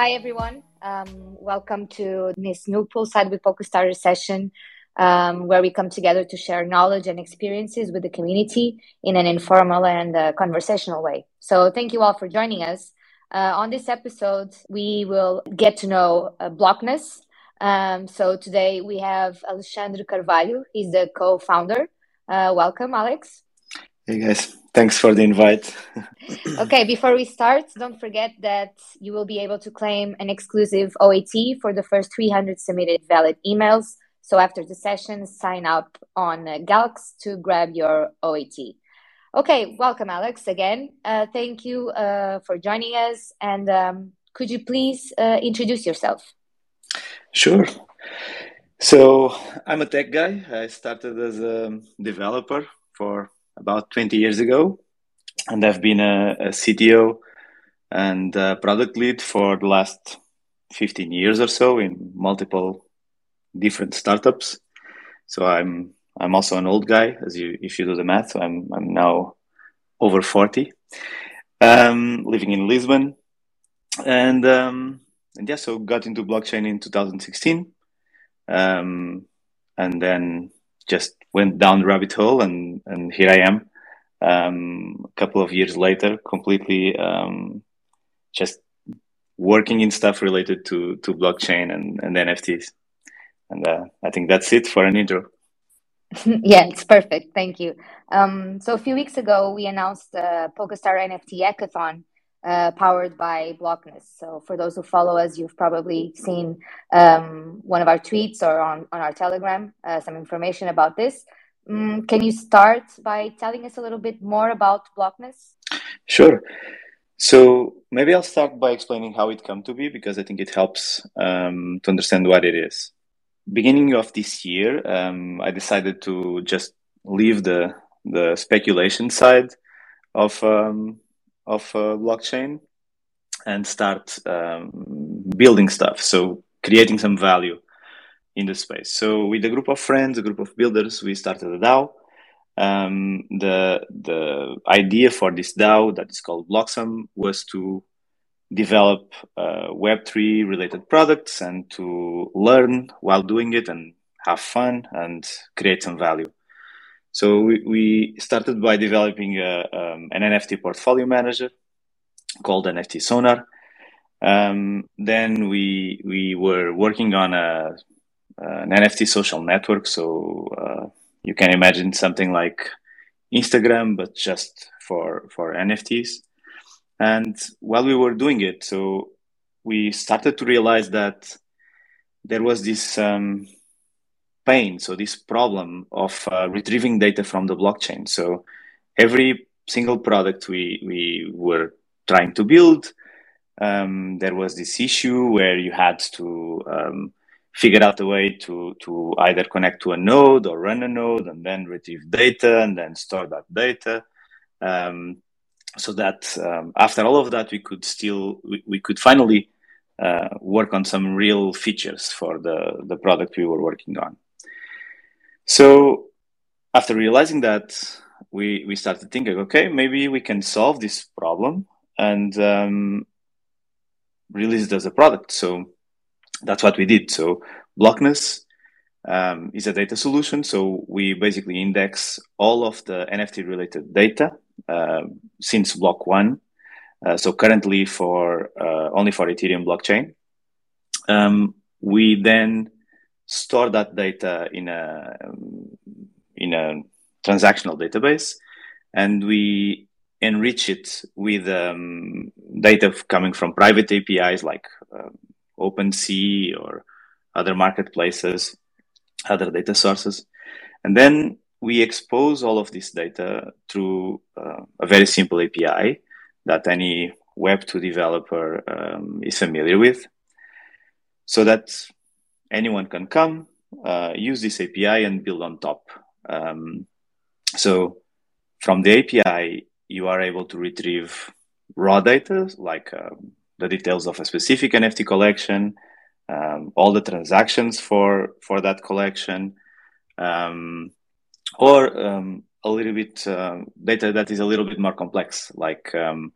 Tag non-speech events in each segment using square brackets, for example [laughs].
Hi, everyone. Um, welcome to this new Poolside with Polkastarter session, um, where we come together to share knowledge and experiences with the community in an informal and uh, conversational way. So, thank you all for joining us. Uh, on this episode, we will get to know uh, Blokness. Um, so, today we have Alexandre Carvalho. He's the co founder. Uh, welcome, Alex. Hey, guys. Thanks for the invite. [laughs] okay, before we start, don't forget that you will be able to claim an exclusive OAT for the first 300 submitted valid emails. So after the session, sign up on Galxe to grab your OAT. Okay, welcome, Alex, again. Uh, thank you uh, for joining us. And um, could you please uh, introduce yourself? Sure. So I'm a tech guy. I started as a developer for about 20 years ago, and I've been a, a CTO and a product lead for the last 15 years or so in multiple different startups. So I'm I'm also an old guy, as you if you do the math. So I'm I'm now over 40, um, living in Lisbon, and um, and yeah, so got into blockchain in 2016, um, and then just went down the rabbit hole, and and here I am, um, a couple of years later, completely um, just working in stuff related to to blockchain and, and NFTs. And uh, I think that's it for an intro. [laughs] yeah, it's perfect. Thank you. Um, so a few weeks ago, we announced the Polkastarter NFT Hackathon uh, powered by Blokness. So for those who follow us, you've probably seen um, one of our tweets or on, on our Telegram uh, some information about this. Um, can you start by telling us a little bit more about Blokness? Sure. So maybe I'll start by explaining how it came to be because I think it helps um, to understand what it is beginning of this year, um, I decided to just leave the the speculation side of um, of uh, blockchain and start um, building stuff. So creating some value in the space. So with a group of friends, a group of builders, we started a DAO. Um, the the idea for this DAO that is called Bloxum was to develop uh, Web3 related products and to learn while doing it and have fun and create some value. So we, we started by developing a, um, an NFT portfolio manager called NFT Sonar. Um, then we we were working on a, an NFT social network. So uh, you can imagine something like Instagram, but just for for NFTs. And while we were doing it, so we started to realize that there was this um, pain, so this problem of uh, retrieving data from the blockchain. So every single product we we were trying to build, um, there was this issue where you had to um, figure out a way to to either connect to a node or run a node and then retrieve data and then store that data. Um, so that um, after all of that, we could still we, we could finally uh, work on some real features for the the product we were working on. So after realizing that, we we started thinking, okay, maybe we can solve this problem and um, release it as a product. So that's what we did. So Blokness um, is a data solution. So we basically index all of the NFT related data uh, since block one. Uh, so currently for uh, only for Ethereum blockchain. Um, we then store that data in a in a transactional database, and we enrich it with um, data coming from private APIs like uh, OpenSea or other marketplaces, other data sources, and then we expose all of this data through uh, a very simple API that any Web2 developer um, is familiar with, so that anyone can come, uh, use this API, and build on top. Um, so, from the API, you are able to retrieve raw data like um, the details of a specific NFT collection, um, all the transactions for for that collection. Um, or um, a little bit uh, data that is a little bit more complex, like um,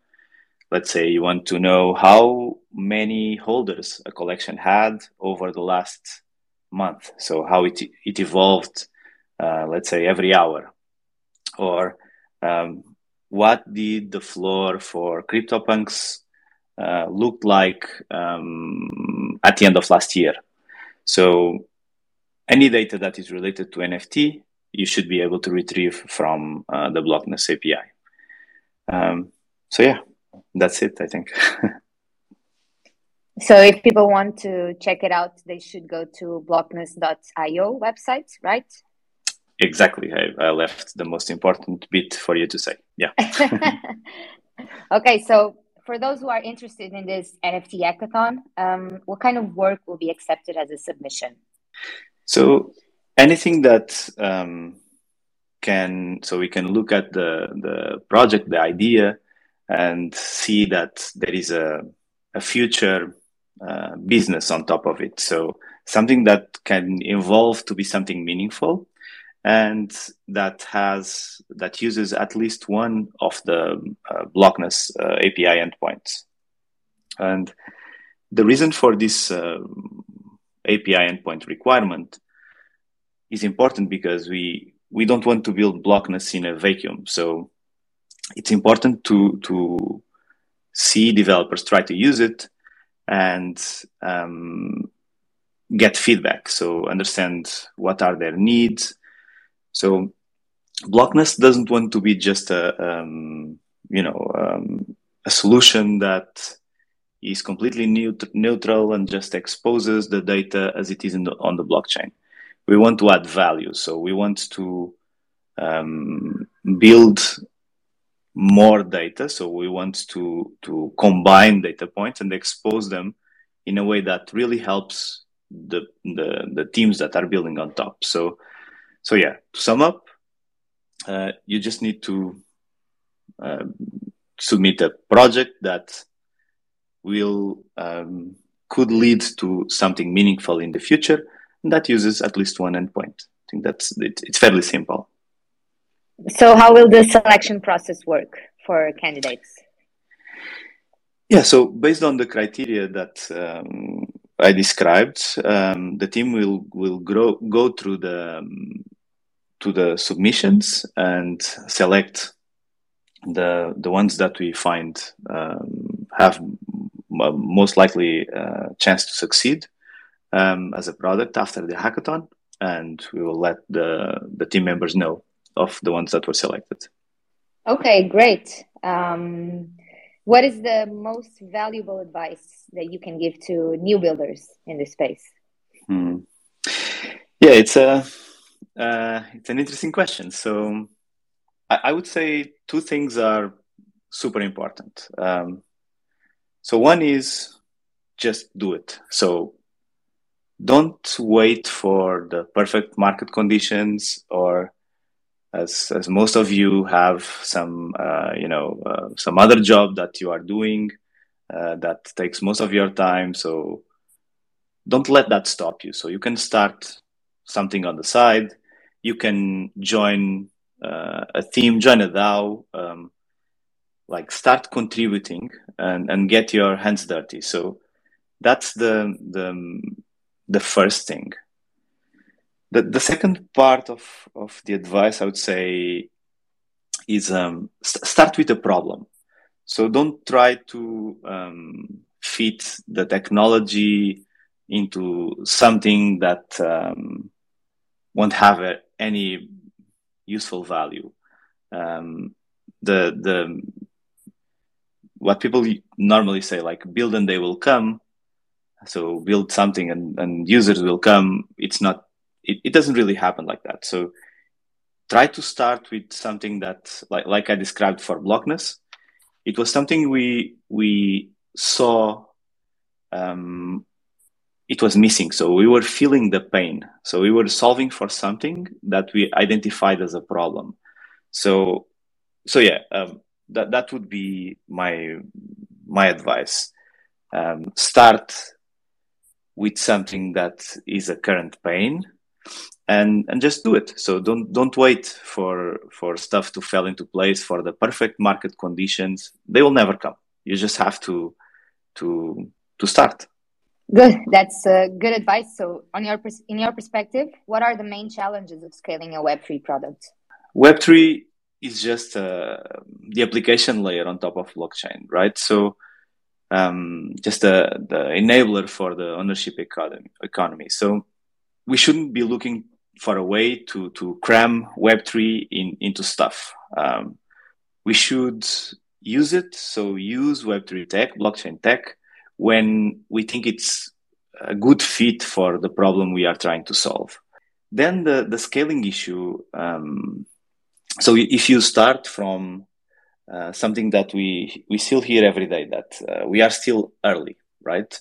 let's say you want to know how many holders a collection had over the last month. So how it, it evolved, uh, let's say every hour or um, what did the floor for CryptoPunks uh, look like um, at the end of last year? So any data that is related to NFT, you should be able to retrieve from uh, the Blokness API. Um, so yeah, that's it, I think. [laughs] so if people want to check it out, they should go to blokness.io website, right? Exactly. I, I left the most important bit for you to say. Yeah. [laughs] okay. So for those who are interested in this NFT hackathon, um, what kind of work will be accepted as a submission? So anything that um, can, so we can look at the the project, the idea, and see that there is a a future uh, business on top of it. So something that can evolve to be something meaningful and that has that uses at least one of the uh, blokness uh, API endpoints. And the reason for this uh, API endpoint requirement is important because we we don't want to build blokness in a vacuum. So it's important to to see developers try to use it and um, get feedback. So understand what are their needs so Blokness doesn't want to be just a um, you know um, a solution that is completely neut- neutral and just exposes the data as it is the, on the blockchain. We want to add value, so we want to um, build more data. So we want to to combine data points and expose them in a way that really helps the the, the teams that are building on top. So so yeah, to sum up, uh, you just need to uh, submit a project that will um, could lead to something meaningful in the future, and that uses at least one endpoint. I think that's it, it's fairly simple. So, how will the selection process work for candidates? Yeah, so based on the criteria that um, I described, um, the team will will grow, go through the um, to the submissions and select the the ones that we find um, have most likely uh, chance to succeed um, as a product after the hackathon, and we will let the the team members know of the ones that were selected. Okay, great. Um, what is the most valuable advice that you can give to new builders in this space? Hmm. Yeah, it's a uh, it's an interesting question. So I, I, would say two things are super important. Um, so one is just do it. So don't wait for the perfect market conditions or as, as most of you have some, uh, you know, uh, some other job that you are doing uh, that takes most of your time. So don't let that stop you. So you can start something on the side you can join uh, a team, join a DAO, um, like start contributing and, and get your hands dirty. So that's the the the first thing. The the second part of of the advice I would say is um, st- start with a problem. So don't try to um, fit the technology into something that um, won't have a, any useful value. Um, the the what people normally say like build and they will come. So build something and, and users will come. It's not. It, it doesn't really happen like that. So try to start with something that like like I described for Blokness. It was something we we saw um, it was missing. So we were feeling the pain. So we were solving for something that we identified as a problem. So, so yeah, um, that that would be my my advice. Um, start with something that is a current pain, and and just do it. So don't don't wait for for stuff to fall into place for the perfect market conditions. They will never come. You just have to to to start. Good. That's uh, good advice. So, on your in your perspective, what are the main challenges of scaling a Web three product? Web three is just uh, the application layer on top of blockchain, right? So, um, just the the enabler for the ownership economy. Economy. So, we shouldn't be looking for a way to to cram Web three in into stuff. Um, we should use it. So, use Web three tech, blockchain tech when we think it's a good fit for the problem we are trying to solve. Then the, the scaling issue. Um, so if you start from uh, something that we we still hear every day that uh, we are still early, right?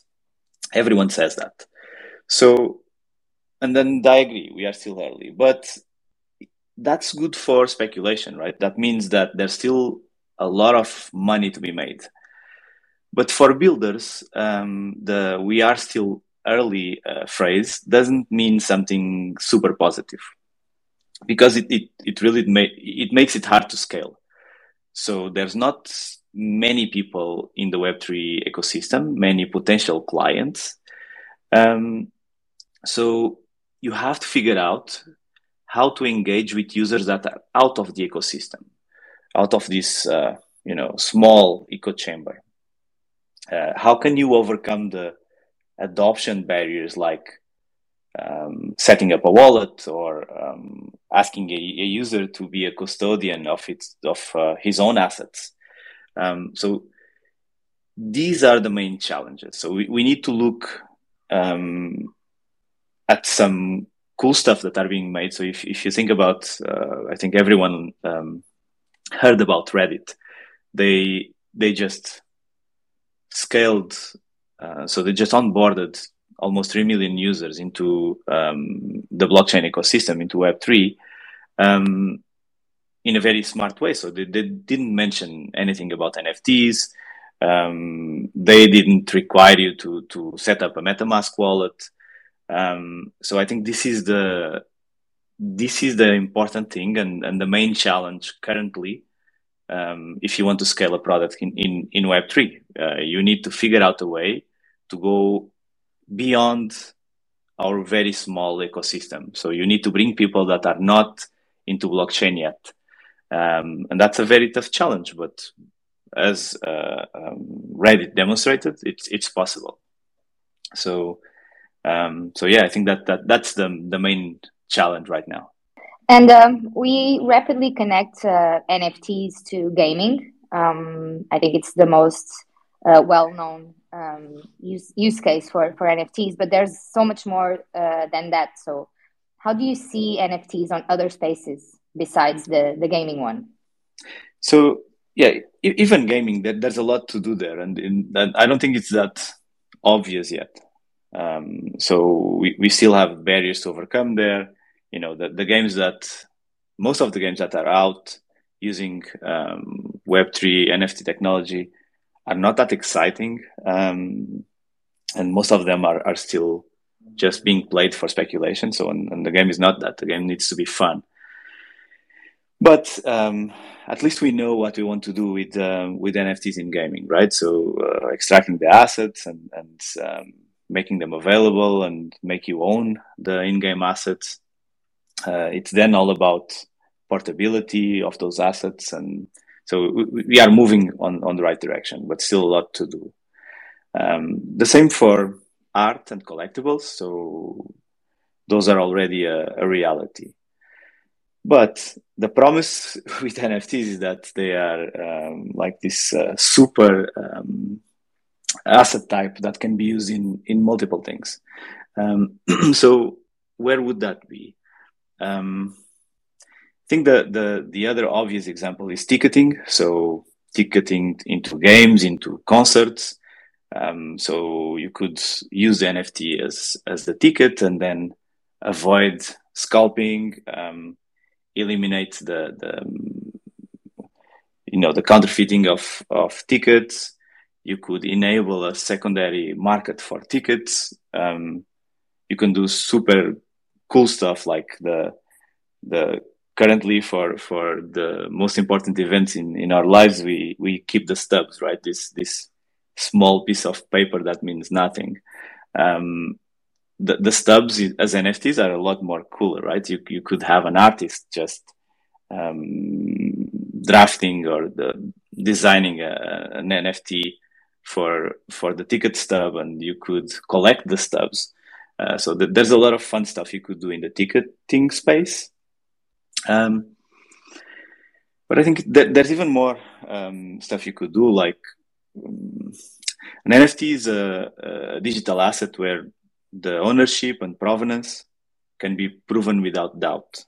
Everyone says that. So, and then I agree, we are still early, but that's good for speculation, right? That means that there's still a lot of money to be made. But for builders, um, the "we are still early" uh, phrase doesn't mean something super positive because it it, it really ma- it makes it hard to scale. So there's not many people in the Web3 ecosystem, many potential clients. Um, so you have to figure out how to engage with users that are out of the ecosystem, out of this, uh, you know, small echo chamber. Uh, how can you overcome the adoption barriers like um, setting up a wallet or um, asking a, a, user to be a custodian of its of uh, his own assets? Um, so these are the main challenges. So we, we need to look um, at some cool stuff that are being made so if, if you think about uh, i think everyone um, heard about reddit they they just scaled. Uh, so they just onboarded almost 3 million users into um, the blockchain ecosystem, into Web3, um, in a very smart way. So they, they didn't mention anything about NFTs. Um, they didn't require you to, to set up a MetaMask wallet. Um, so I think this is the this is the important thing and, and the main challenge currently um, if you want to scale a product in, in, in Web3. Uh, you need to figure out a way to go beyond our very small ecosystem. So you need to bring people that are not into blockchain yet. Um, and that's a very tough challenge, but as uh, um, Reddit demonstrated, it's, it's possible. So, um, so yeah, I think that, that that's the, the main challenge right now. And um, we rapidly connect uh, NFTs to gaming. Um, I think it's the most uh, well-known um, use use case for for NFTs, but there's so much more uh, than that. So, how do you see NFTs on other spaces besides the the gaming one? So yeah, even gaming, there's a lot to do there, and, in, and I don't think it's that obvious yet. Um, so we, we still have barriers to overcome there. You know the, the games that most of the games that are out using um, web3 nft technology are not that exciting. Um, and most of them are, are still just being played for speculation. So and, and the game is not that. The game needs to be fun. But um, at least we know what we want to do with um, with NFTs in gaming, right? So uh, extracting the assets and and um, making them available and make you own the in-game assets. Uh, it's then all about portability of those assets and so we, we, are moving on, on the right direction but still a lot to do. Um, the same for art and collectibles so those are already a, a reality. But the promise [laughs] with nfts is that they are um, like this uh, super um, asset type that can be used in in multiple things um, [clears throat] so where would that be um, I think the, the, the other obvious example is ticketing. So ticketing into games, into concerts. Um, so you could use the NFT as, as the ticket and then avoid scalping, um, eliminate the, the, you know, the counterfeiting of, of tickets. You could enable a secondary market for tickets. Um, you can do super cool stuff like the the currently for for the most important events in in our lives we we keep the stubs right? This this small piece of paper that means nothing. Um, the, the stubs as nfts are a lot more cooler right? You, you could have an artist just um, drafting or the, designing a, an nft for for the ticket stub and you could collect the stubs uh, so th- there's a lot of fun stuff you could do in the ticketing space um, but I think there's even more um, stuff you could do. Like um, an NFT is a, a, digital asset where the ownership and provenance can be proven without doubt.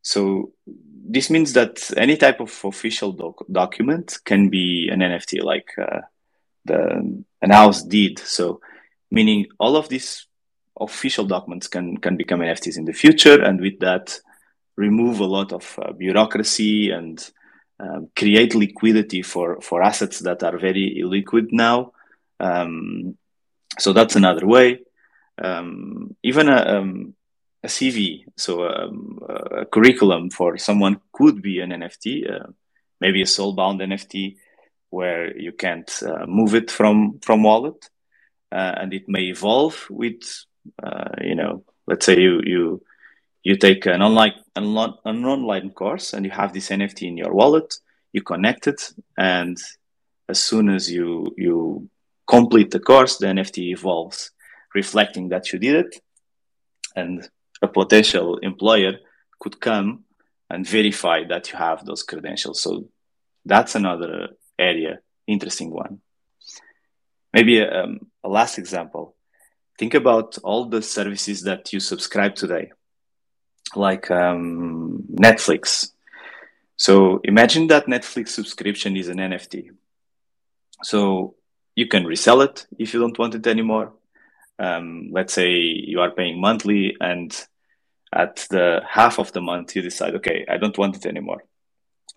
So this means that any type of official doc- document can be an NFT, like uh, the an house deed. So meaning all of these official documents can can become NFTs in the future, and with that remove a lot of uh, bureaucracy and um, create liquidity for, for assets that are very illiquid now. Um, so that's another way. Um, even a, um, a CV, so um, a, curriculum for someone could be an NFT, uh, maybe a soul-bound NFT where you can't uh, move it from from wallet, uh, and it may evolve with, uh, you know, let's say you you you take an online an, online course and you have this NFT in your wallet. You connect it, and as soon as you you complete the course, the NFT evolves, reflecting that you did it, and a potential employer could come and verify that you have those credentials. So that's another area, interesting one. Maybe a, um, a last example. Think about all the services that you subscribe today like um, Netflix. So imagine that Netflix subscription is an NFT. So you can resell it if you don't want it anymore. Um, let's say you are paying monthly and at the half of the month you decide, okay, I don't want it anymore.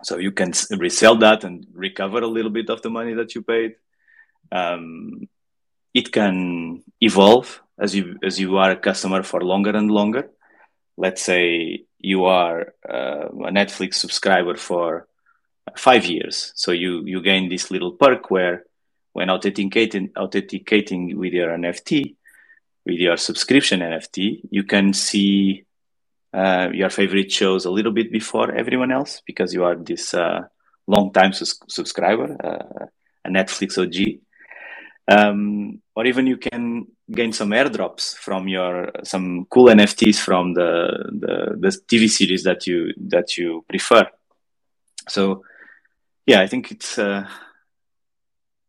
So you can resell that and recover a little bit of the money that you paid. Um, it can evolve as you as you are a customer for longer and longer let's say you are uh, a Netflix subscriber for five years, so you you gain this little perk where when authenticating authenticating with your NFT, with your subscription NFT, you can see uh, your favorite shows a little bit before everyone else because you are this uh, long time sus- subscriber, uh, a Netflix OG. Um, or even you can gain some airdrops from your some cool NFTs from the, the the TV series that you that you prefer. So yeah, I think it's uh,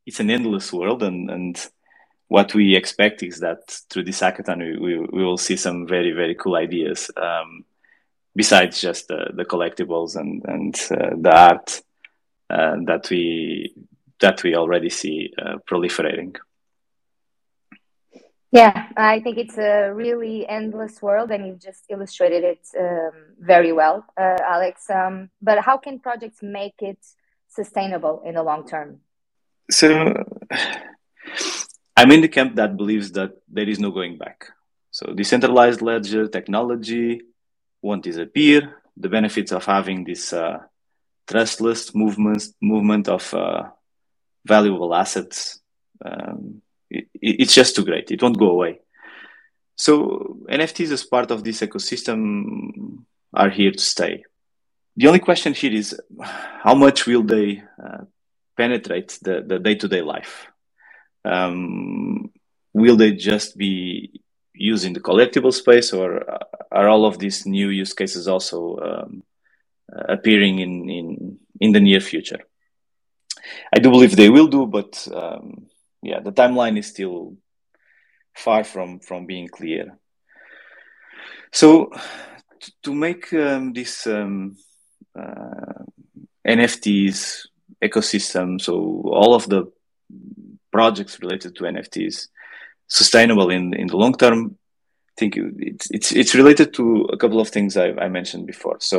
it's an endless world, and and what we expect is that through this hackathon we, we, we will see some very very cool ideas. Um, besides just the, the collectibles and and uh, the art uh, that we that we already see uh, proliferating. Yeah, I think it's a really endless world, and you've just illustrated it um, very well, uh, Alex. Um, but how can projects make it sustainable in the long term? So, I'm in the camp that believes that there is no going back. So, decentralized ledger technology won't disappear. The benefits of having this uh, trustless movement movement of uh, valuable assets um, it, it's just too great. It won't go away. So NFTs as part of this ecosystem are here to stay. The only question here is how much will they uh, penetrate the, the day-to-day life? Um, will they just be used in the collectible space or are all of these new use cases also um, appearing in, in, in the near future? I do believe they will do, but um, yeah, the timeline is still far from from being clear. So to make um, this um, uh, NFTs ecosystem, so all of the projects related to NFTs sustainable in in the long term, I think it's it's it's related to a couple of things I, I mentioned before. So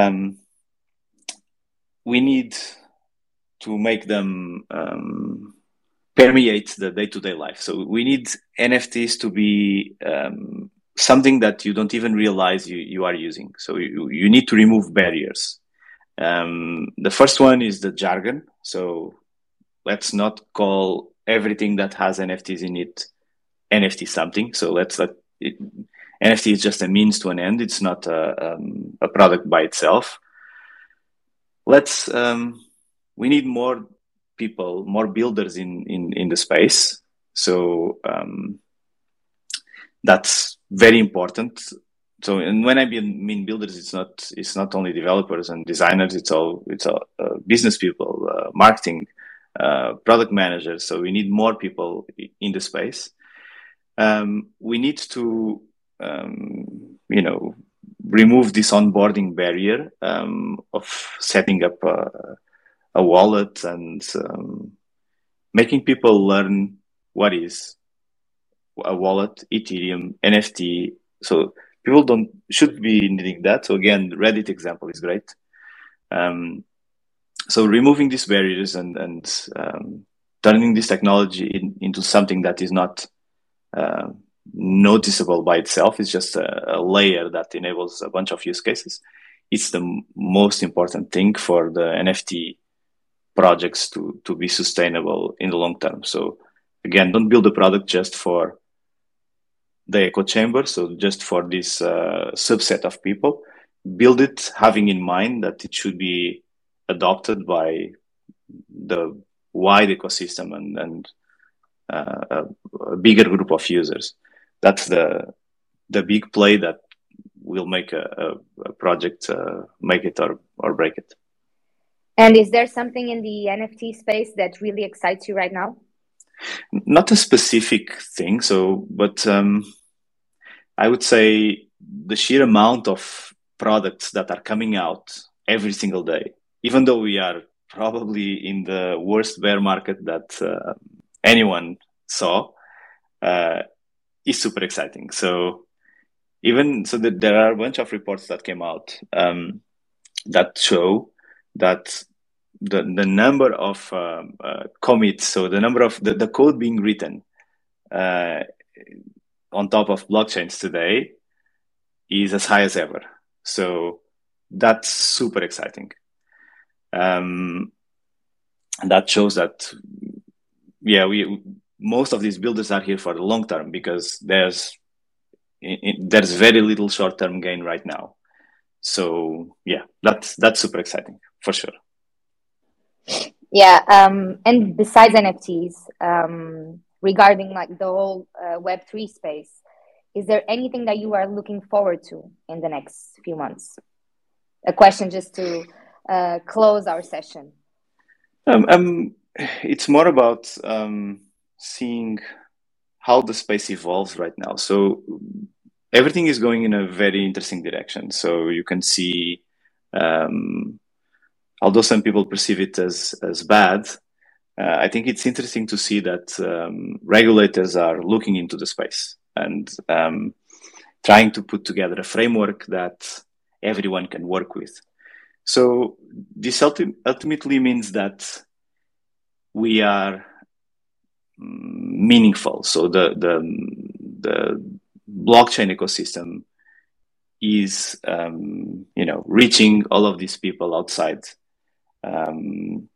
um, we need to make them um, permeate the day-to-day life. So we need NFTs to be um, something that you don't even realize you, you are using. So you, you need to remove barriers. Um, the first one is the jargon. So let's not call everything that has NFTs in it NFT something. So let's let it, NFT is just a means to an end. It's not a, um, a product by itself. Let's um, we need more people, more builders in in in the space. So um, that's very important. So, and when I mean builders, it's not it's not only developers and designers. It's all it's all uh, business people, uh, marketing, uh, product managers. So we need more people in the space. Um, we need to, um, you know, remove this onboarding barrier um, of setting up a, a wallet and um, making people learn what is a wallet, Ethereum, NFT. So people don't should be needing that. So again, Reddit example is great. Um, so removing these barriers and and um, turning this technology in, into something that is not uh, noticeable by itself is just a, a, layer that enables a bunch of use cases. It's the m- most important thing for the NFT projects to to be sustainable in the long term. So again, don't build a product just for the echo chamber, so just for this uh, subset of people. Build it having in mind that it should be adopted by the wide ecosystem and, and uh, a, a, bigger group of users. That's the the big play that will make a, a, a project uh, make it or, or break it. And is there something in the NFT space that really excites you right now? Not a specific thing, so but um, I would say the sheer amount of products that are coming out every single day even though we are probably in the worst bear market that uh, anyone saw, uh, is super exciting. So even so, that there are a bunch of reports that came out um, that show that the the number of um, uh, commits, so the number of the, the code being written uh, on top of blockchains today is as high as ever. So that's super exciting. Um, and that shows that, yeah, we most of these builders are here for the long term because there's there's very little short term gain right now. So yeah, that's that's super exciting for sure. Yeah, um, and besides NFTs, um, regarding like the whole uh, Web three space, is there anything that you are looking forward to in the next few months? A question just to uh, close our session? Um, um, it's more about um, seeing how the space evolves right now. So everything is going in a very interesting direction. So you can see, um, although some people perceive it as as bad, uh, I think it's interesting to see that um, regulators are looking into the space and um, trying to put together a framework that everyone can work with. So this ulti- ultimately means that we are meaningful. So the the the blockchain ecosystem is um, you know reaching all of these people outside. Um,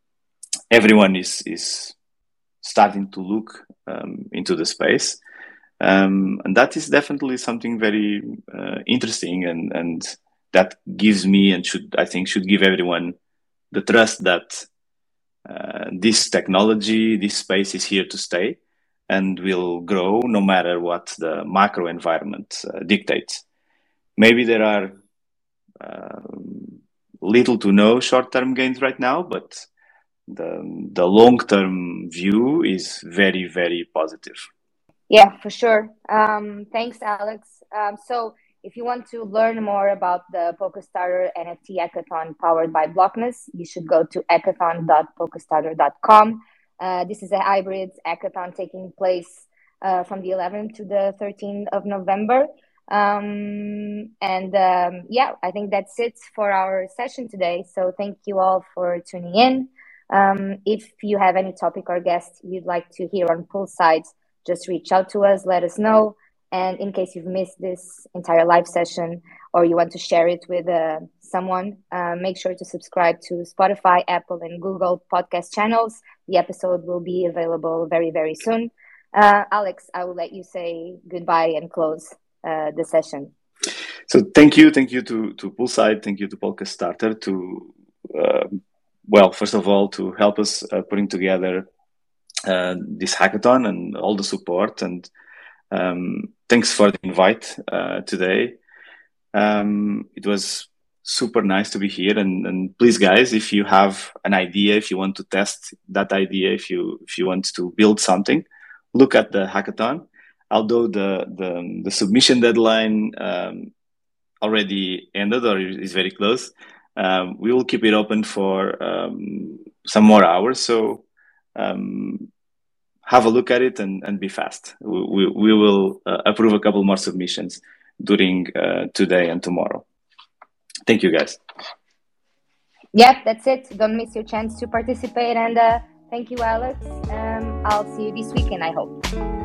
everyone is is starting to look um, into the space, um, and that is definitely something very uh, interesting and and that gives me and should I think should give everyone the trust that uh, this technology, this space is here to stay and will grow no matter what the macro environment uh, dictates. Maybe there are uh, little to no short-term gains right now, but the the long-term view is very very positive. Yeah, for sure. Um, thanks, Alex. Um, so if you want to learn more about the Polkastarter NFT Hackathon powered by Blokness, you should go to hackathon.polkastarter.com. Uh, this is a hybrid hackathon taking place uh, from the 11th to the 13th of November. Um, and um, yeah, I think that's it for our session today. So thank you all for tuning in. Um, if you have any topic or guest you'd like to hear on Poolside, just reach out to us, let us know And in case you've missed this entire live session or you want to share it with uh, someone, uh, make sure to subscribe to Spotify, Apple, and Google podcast channels. The episode will be available very, very soon. Uh, Alex, I will let you say goodbye and close uh, the session. So thank you, thank you to to Poolside, thank you to Polkastarter to uh, well, first of all, to help us uh, putting together uh, this hackathon and all the support. And um, thanks for the invite uh, today. Um, it was super nice to be here. And, and, please, guys, if you have an idea, if you want to test that idea, if you if you want to build something, look at the hackathon. Although the the, the submission deadline um, already ended or is very close, um, we will keep it open for um, some more hours. So um, have a look at it and, and be fast. We, we, we will uh, approve a couple more submissions during uh, today and tomorrow. Thank you, guys. Yep, that's it. Don't miss your chance to participate. And uh, thank you, Alex. Um, I'll see you this weekend, I hope.